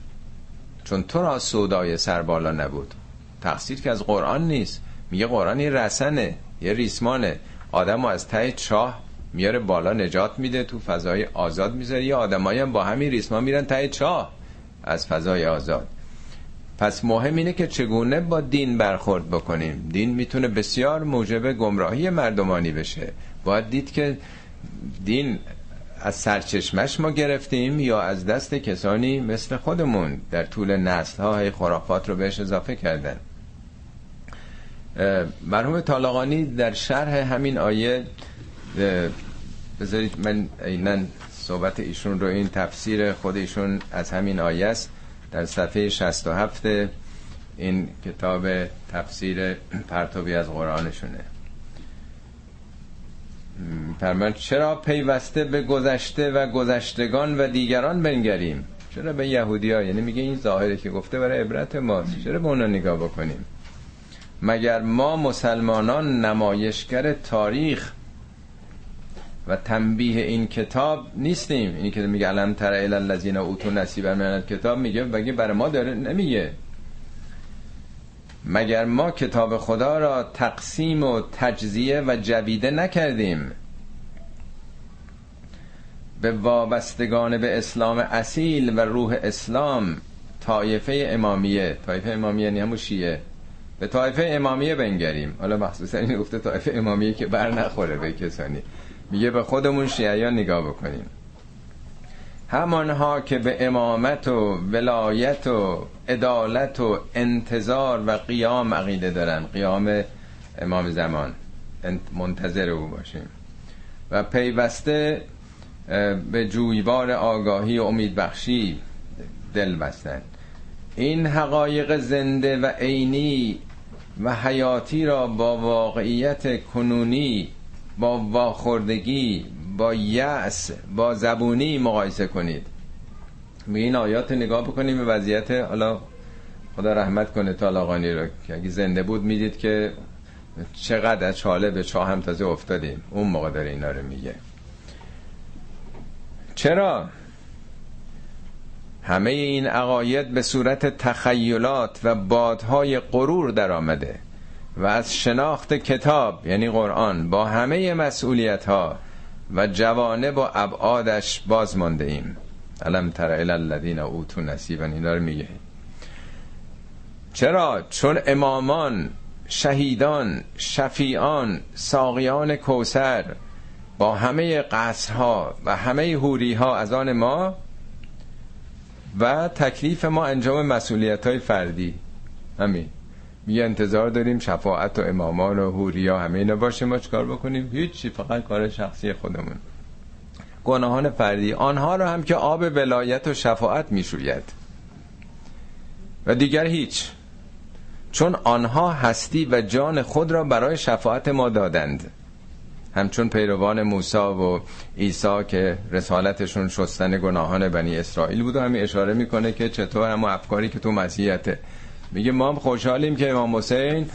چون تو را سودای سر بالا نبود. تقصیر که از قرآن نیست. میگه قرآن یه رسنه یه ریسمانه. آدم از ته چاه میاره بالا نجات میده تو فضای آزاد می‌ذاره یه آدمایی هم با همین ریسمان میرن ته چاه. از فضای آزاد. پس مهم اینه که چگونه با دین برخورد بکنیم. دین می‌تونه بسیار موجب گمراهی مردمانی بشه. باید دید که دین از سرچشمش ما گرفتیم یا از دست کسانی مثل خودمون در طول نسل ها خرافات رو بهش اضافه کردن. مرحوم طالقانی در شرح همین آیه بذارید من اینن صحبت ایشون رو این تفسیر خود ایشون از همین آیه است. در صفحه 67 این کتاب تفسیر پرتوبی از قرآنشونه. فرمان چرا پیوسته به گذشته و گذشتگان و دیگران بنگریم؟ چرا به یهودی ها یعنی میگه این ظاهره که گفته برای عبرت ماست. چرا به اونا نگاه بکنیم؟ مگر ما مسلمانان نمایشگر تاریخ و تنبیه این کتاب نیستیم. اینی که میگه علم تر الی الذین اوتوا نصیبا من کتاب میگه بگه برای ما داره نمیگه. مگر ما کتاب خدا را تقسیم و تجزیه و جویده نکردیم؟ به وابستگان به اسلام اصیل و روح اسلام طایفه امامیه. طایفه امامیه یعنی همون شیعه. به طایفه امامیه بنگریم. حالا مخصوصا این گفته طایفه امامیه که بر نخوره به کسانی. میگه به خودمون شیعیان نگاه بکنیم. همانها که به امامت و ولایت و عدالت و انتظار و قیام عقیده دارن قیام امام زمان منتظر او باشیم. و پیوسته به جویبار آگاهی و امید بخشی دل بستن. این حقایق زنده و عینی و حیاتی را با واقعیت کنونی با واخوردگی با یأس با زبونی مقایسه کنید. می این آیات نگاه بکنیم به وضعیت حالا خدا رحمت کنه طالاقانی رو که اگه زنده بود می‌دید که چقدر از چاله به چاه هم تازه افتادیم. اون موقع داره اینا رو میگه. چرا؟ همه این عقاید به صورت تخیلات و بادهای غرور در آمده و از شناخت کتاب یعنی قرآن با همه مسئولیت ها و جوانه با ابعادش باز مانده ایم علم تر الذین اوتوا نصیبا اینا رو میگه. چرا؟ چون امامان شهیدان شفیعان ساقیان کوسر با همه قصرها و همه هوری ها از آن ما و تکلیف ما انجام مسئولیت های فردی. همین. میگه انتظار داریم شفاعت و امامان و هوریا همه اینا باشه ما چکار بکنیم؟ هیچی فقط کار شخصی خودمون. گناهان فردی آنها رو هم که آب ولایت و شفاعت می‌شوید. و دیگر هیچ. چون آنها هستی و جان خود را برای شفاعت ما دادند. همچون پیروان موسی و عیسی که رسالتشون شستن گناهان بنی اسرائیل بود و همین اشاره می‌کنه که چطور همون افکاری که تو مسیحیت میگه ما هم خوشحالیم که امام حسین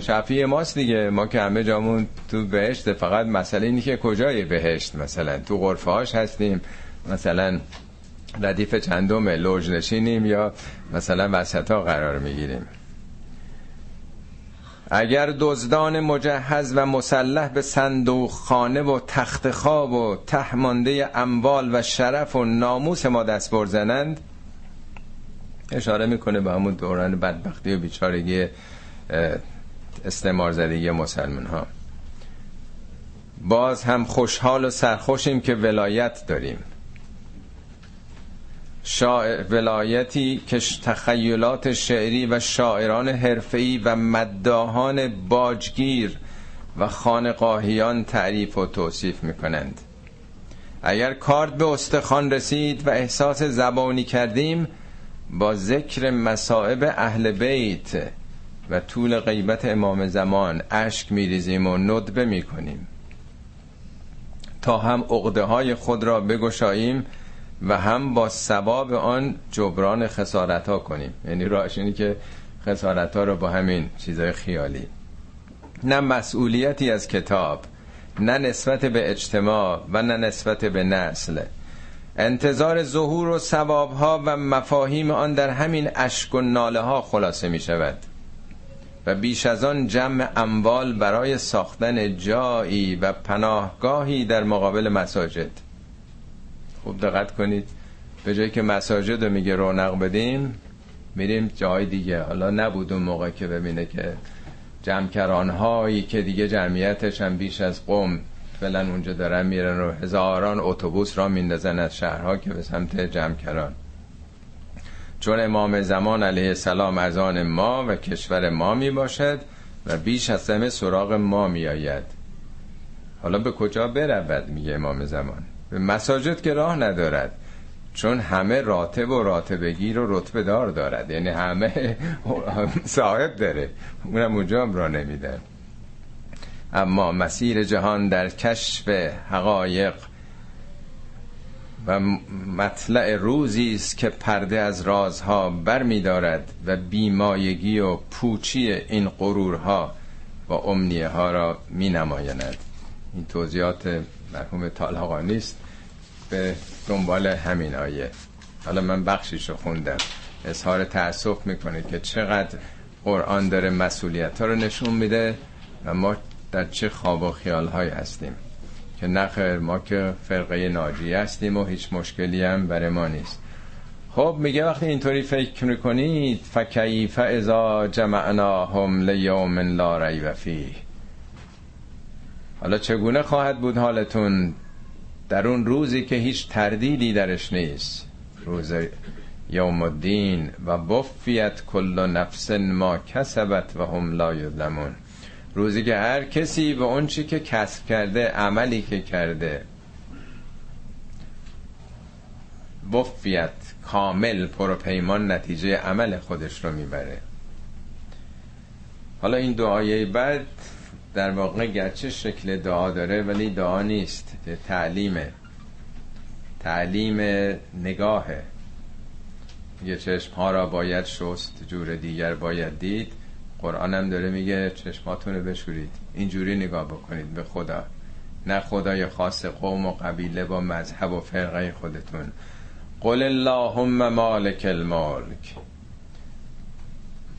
شفیع ماست دیگه. ما که همه جامون تو بهشت فقط مسئله اینی که کجای بهشت مثلا؟ تو غرفه هاش هستیم. مثلا ردیف چندم لوج نشینیم یا مثلا وسط ها قرار می‌گیریم. اگر دزدان مجهز و مسلح به صندوق خانه و تخت خواب و تهمانده اموال و شرف و ناموس ما دست برزنند اشاره می‌کنه به همون دوران بدبختی و بیچارگی استعمار زدگی مسلمان ها باز هم خوشحال و سرخوشیم که ولایت داریم. شاعر ولایتی که تخیلات شعری و شاعران حرفه‌ای و مداهان باجگیر و خانقاهیان تعریف و توصیف می‌کنند. اگر کارد به استخوان رسید و احساس زبانی کردیم با ذکر مسائب اهل بیت و طول غیبت امام زمان اشک میریزیم و ندبه می‌کنیم. تا هم عقده های خود را بگشاییم و هم با ثواب آن جبران خسارت ها کنیم. یعنی راش اینی که خسارت ها رو با همین چیزای خیالی. نه مسئولیتی از کتاب نه نسبت به اجتماع و نه نسبت به نسل. انتظار ظهور و ثواب ها و مفاهیم آن در همین اشک و ناله ها خلاصه می شود و بیش از آن جمع اموال برای ساختن جایی و پناهگاهی در مقابل مساجد. خوب دقت کنید. به جایی که مساجد رو میگه رونق بدیم میریم جای دیگه. حالا نبود اون موقع که ببینه که جمکران هایی که دیگه جمعیتش هم بیش از قوم فعلا اونجا دارن میرن و هزاران اتوبوس را میندازن از شهرها که به سمت جمکران. چون امام زمان علیه السلام از آن ما و کشور ما می باشد و بیش از همه سراغ ما می آید حالا به کجا برود؟ میگه امام زمان. به مساجد که راه ندارد چون همه راتب و راتبگیر و رتبه دار دارد. یعنی همه صاحب داره. اونم اونجا هم راه نمیدن. اما مسیر جهان در کشف حقایق و مطلع روزی است که پرده از رازها بر می دارد و بیمایگی و پوچی این غرورها و امنیه ها را می نمایند این توضیحات مرحوم طالقا نیست. به دنبال همین آیه. حالا من بخشیش رو خوندم. اظهار تأسف می‌کنه که چقدر قرآن داره مسئولیت ها رو نشون میده و ما در چه خواب و خیال های هستیم. که نخیر ما که فرقه ناجی هستیم و هیچ مشکلی هم برای ما نیست. خب میگه وقتی اینطوری فکر می‌کنید فکیف ازا جمعناهم لیوم لا ریب فیه. حالا چگونه خواهد بود حالتون در اون روزی که هیچ تردیدی درش نیست؟ روز یوم الدین و بفیت کل نفس ما کسبت و هم لا یظلمون. روزی که هر کسی به اون چی که کسب کرده عملی که کرده. بفیت کامل پروپیمان نتیجه عمل خودش رو می‌بره. حالا این دعای بعد در واقع گرچه شکل دعا داره ولی دعا نیست تعلیمه. تعلیم نگاهه. یه چشم ها را باید شست جور دیگر باید دید. قرآن هم داره میگه چشماتون رو بشورید. اینجوری نگاه بکنید به خدا. نه خدای خاص قوم و قبیله با مذهب و فرقه خودتون. قل اللهم مالک الملک.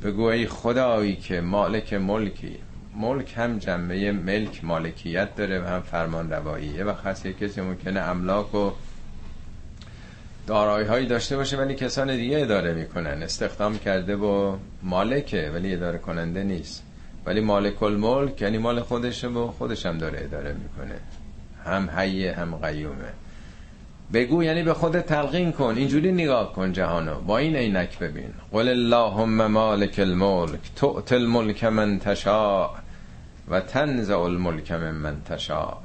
بگو ای خدایی که مالک ملکی. ملک هم جنبه ملک مالکیت داره و هم فرمان روایی یه وقت هست کسی ممکنه املاک و دارایی هایی داشته باشه ولی کسان دیگه اداره می‌کنن. استخدام کرده و مالکه ولی اداره کننده نیست. ولی مالک الملک یعنی مال خودشه و خودش هم داره اداره می‌کنه. هم حیه هم قیومه. بگو یعنی به خود تلقین کن. اینجوری نگاه کن جهانو. با این عینک ببین. قل اللهم مالک الملک تؤت الملک من تشاء و تنزع الملک من تشاء.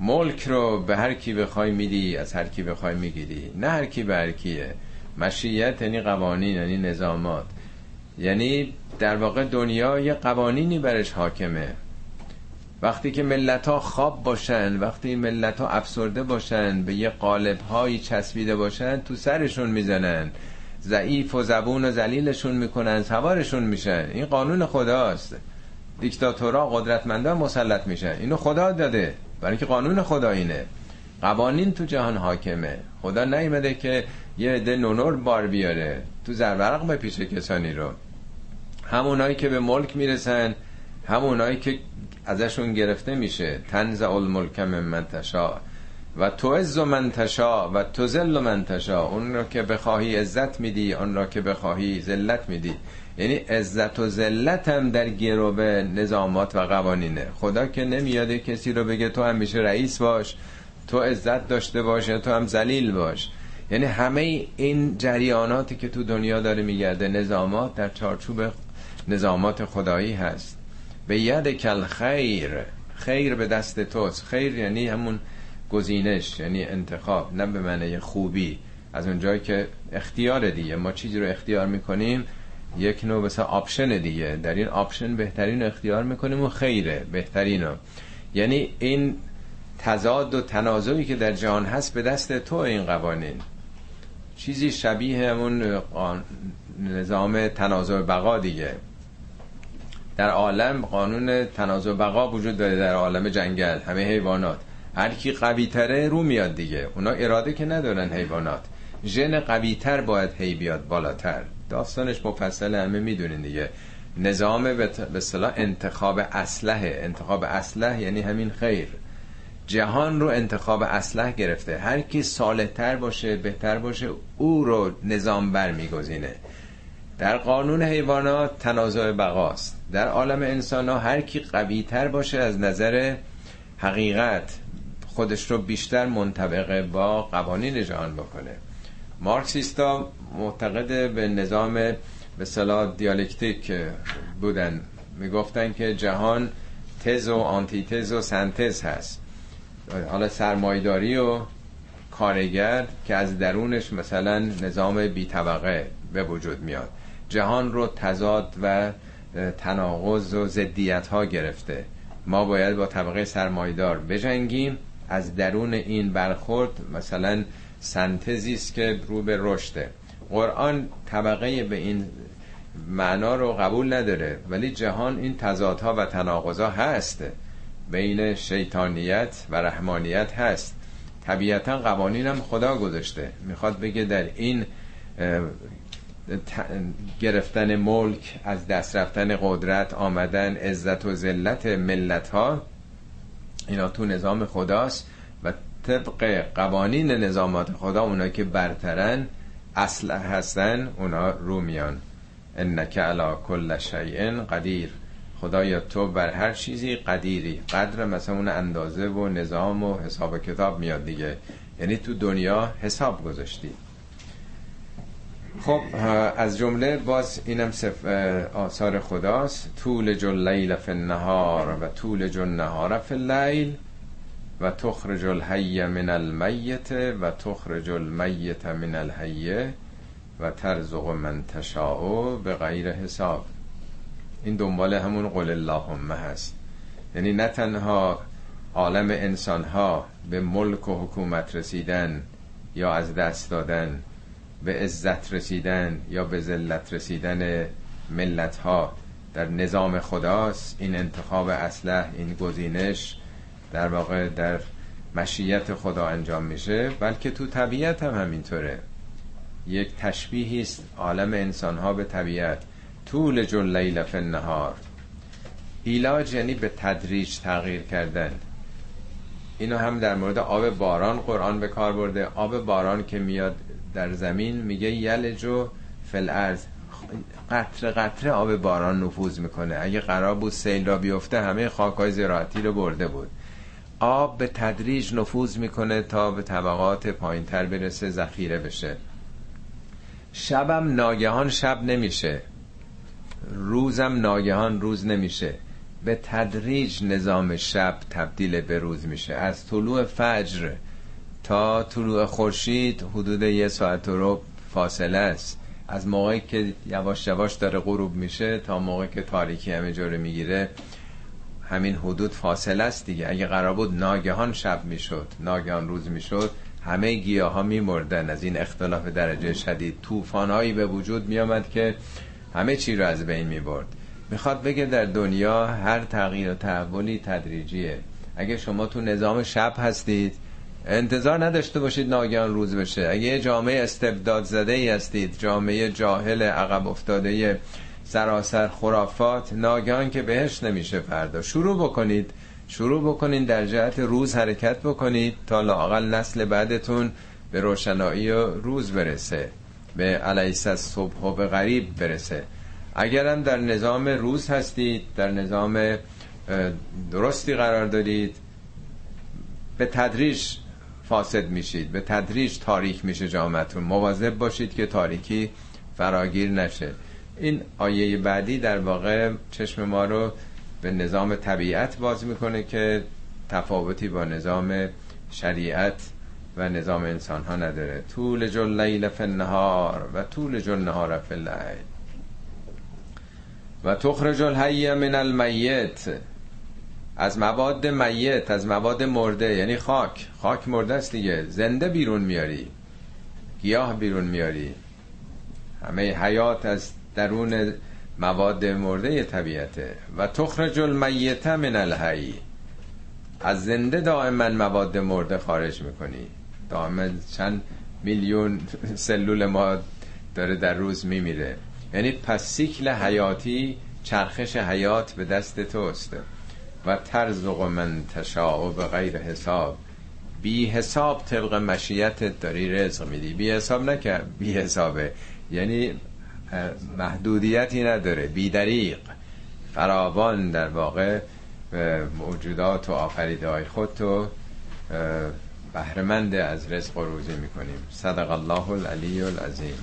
ملک رو به هر کی بخوای میدی از هر کی بخوای می‌گیری. نه هر کی به هر کیه. مشیت یعنی قوانین یعنی نظامات. یعنی در واقع دنیا یه قوانینی برش حاکمه. وقتی که ملت ها خواب باشن وقتی ملت ها افسرده باشن به یه قالب هایی چسبیده باشن تو سرشون می‌زنن. ضعیف و زبون و ذلیلشون می‌کنن سوارشون میشن. این قانون خداست. دیکتاتورا قدرتمندان مسلط میشن. اینو خدا داده. برای که قانون خدا اینه قوانین تو جهان حاکمه. خدا نیمده که یه عده نونور بار بیاره تو زرورق بپیشه کسانی رو. همونایی که به ملک می‌رسن همونایی که ازشون گرفته میشه. تنزع الملک من منتشا و تو عز من تشا و تو ذل من تشا اون را که بخواهی عزت میدی اون را که بخواهی ذلت میدی. یعنی عزت و ذلت هم در گروه نظامات و قوانینه. خدا که نمیاده کسی رو بگه تو همیشه رئیس باش تو عزت داشته باشه تو هم ذلیل باش. یعنی همه این جریاناتی که تو دنیا داره میگرده نظامات در چارچوب نظامات خدایی هست. بیدک الخیر خیر به دست توست. خیر یعنی همون گزینش یعنی انتخاب نه به معنی خوبی. از اونجایی که اختیار دیگه. ما چیزی رو اختیار می‌کنیم یک نوع مثلا option دیگه. در این option بهترین اختیار می‌کنیم و خیره بهترین رو. یعنی این تضاد و تنازعی که در جهان هست به دست تو این قوانین. چیزی شبیه همون نظام تنازع بقا دیگه. در عالم قانون تنازع بقا وجود داره در عالم جنگل همه حیوانات. هر کی قوی تره رو میاد دیگه. اونا اراده که ندارن حیوانات. ژن قوی تر باید هی بیاد بالاتر. داستانش مفصل همه می‌دونین دیگه. نظام به اصطلاح انتخاب اسلحه. انتخاب اسلحه یعنی همین خیر. جهان رو انتخاب اسلحه گرفته. هر کی تر باشه بهتر باشه او رو نظام بر میگزینه در قانون حیوانات تنازع بقاست. در عالم انسان ها هر کی قوی تر باشه از نظر حقیقت خودش رو بیشتر منطبقه با قوانین جهان بکنه. مارکسیستا معتقد به نظام به صلاح دیالکتیک بودن. می‌گفتن که جهان تز و آنتی تز و سنتز هست. حالا سرمایداری و کارگر که از درونش مثلا نظام بی طبقه به وجود میاد. جهان رو تضاد و تناقض و زدیت ها گرفته. ما باید با طبقه سرمایدار بجنگیم از درون این برخورد مثلا سنتزی است که رو به رشده. قرآن طبقه به این معنا رو قبول نداره ولی جهان این تضادها و تناقضها هست. بین شیطانیت و رحمانیت هست. طبیعتا قوانینم خدا گذاشته. می‌خواد بگه در این گرفتن ملک از دست رفتن قدرت آمدن عزت و ذلت ملت ها اینا تو نظام خداست. طبق قوانین نظامات خدا اونا که برترن اصل هستن اونا رو میان. انک علا کل شیء قدیر. خدایا تو بر هر چیزی قدیری. قدر مثلا اون اندازه و نظام و حساب کتاب میاد دیگه. یعنی تو دنیا حساب گذاشتی. خب از جمله باز اینم آثار خداست. طول جل لیل فی النهار و طول جل نهار فی اللیل. و تخرج الحی من المیت و تخرج المیت من الحیه و ترزق من تشاء به غیر حساب. این دنبال همون قول اللهم هست. یعنی نه تنها عالم انسان ها به ملک و حکومت رسیدن یا از دست دادن به عزت رسیدن یا به ذلت رسیدن ملت ها در نظام خداست. این انتخاب اسلح این گزینش در واقع در مشیت خدا انجام میشه بلکه تو طبیعت هم همینطوره. یک تشبیهی است. عالم انسان ها به طبیعت. طول جل لیل فی النهار. ایلاج یعنی به تدریج تغییر کردن. اینو هم در مورد آب باران قرآن به کار برده. آب باران که میاد در زمین میگه یلجو فل ارز قطره قطره آب باران نفوذ می‌کنه. اگه قرار بود سیل را بیفته همه خاکای زراعتی رو برده بود. آب به تدریج نفوذ می‌کنه تا به طبقات پایین تر برسه ذخیره بشه. شبم ناگهان شب نمیشه. روزم ناگهان روز نمیشه. به تدریج نظام شب تبدیل به روز میشه. از طلوع فجر تا طلوع خورشید حدود یه ساعت رو فاصله است. از موقعی که یواش یواش داره غروب میشه تا موقعی که تاریکی همه جوره می‌گیره همین حدود فاصله است دیگه. اگه قرار بود ناگهان شب می‌شد ناگهان روز می‌شد همه گیاه ها میمردن. از این اختلاف درجه شدید طوفانهایی به وجود میامد که همه چی رو از بین می‌برد. می‌خواد بگه در دنیا هر تغییر و تحولی تدریجیه. اگه شما تو نظام شب هستید انتظار نداشته باشید ناگهان روز بشه. اگه جامعه استبداد زده ای هستید جامعه جاهل عقب افتاده سراسر خرافات ناگهان که بهش نمیشه فردا. شروع بکنید. شروع بکنید در جهت روز حرکت بکنید تا لاقل نسل بعدتون به روشنایی و روز برسه به علیس صبح و به غریب برسه. اگرم در نظام روز هستید در نظام درستی قرار دارید به تدریج فاسد میشید به تدریج تاریک میشه جامعتون. مواظب باشید که تاریکی فراگیر نشه. این آیه بعدی در واقع چشم ما رو به نظام طبیعت باز می‌کنه که تفاوتی با نظام شریعت و نظام انسان ها نداره. طول جل لیل فی النهار و طول جل نهار فی و تخرج الحی من المیت. از مواد میت از مواد مرده یعنی خاک. خاک مرده است دیگه. زنده بیرون میاری. گیاه بیرون میاری. همه حیات از درون مواد مرده طبیعته. و تخرج المیت من الحی. از زنده دائما مواد مرده خارج می‌کنی. دائما چند میلیون سلول ما داره در روز میمیره. یعنی پس سیکل حیاتی چرخش حیات به دست توست. و ترزق من تشاء به غیر حساب. بی حساب طبق مشیت داری رزق میدی. بی حساب نکرد. بی حسابه. یعنی محدودیتی نداره. بی دریق فراوان در واقع موجودات و آفریده های خود تو بهرمند از رزق و روزی می‌کنیم. صدق الله العلی العظیم.